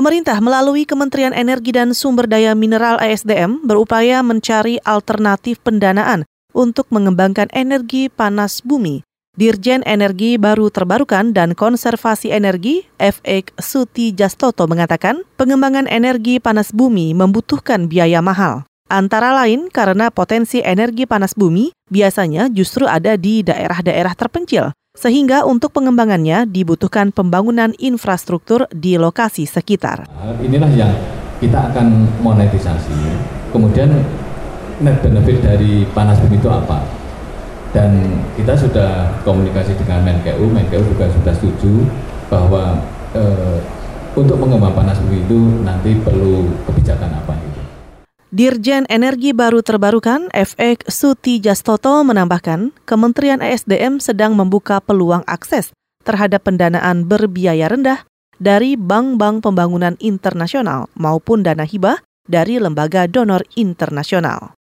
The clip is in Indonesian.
Pemerintah melalui Kementerian Energi dan Sumber Daya Mineral ASDM berupaya mencari alternatif pendanaan untuk mengembangkan energi panas bumi. Dirjen Energi Baru Terbarukan dan Konservasi Energi, FX Suti Jastoto mengatakan, pengembangan energi panas bumi membutuhkan biaya mahal. Antara lain karena potensi energi panas bumi biasanya justru ada di daerah-daerah terpencil, sehingga untuk pengembangannya dibutuhkan pembangunan infrastruktur di lokasi sekitar. Inilah yang kita akan monetisasi. Kemudian net benefit dari panas bumi itu apa? Dan kita sudah komunikasi dengan Menkeu, Menkeu juga sudah setuju bahwa eh, untuk mengembang panas bumi itu nanti perlu kebijakan apa. Dirjen Energi Baru Terbarukan FX Suti Jastoto menambahkan, Kementerian ESDM sedang membuka peluang akses terhadap pendanaan berbiaya rendah dari bank-bank pembangunan internasional maupun dana hibah dari lembaga donor internasional.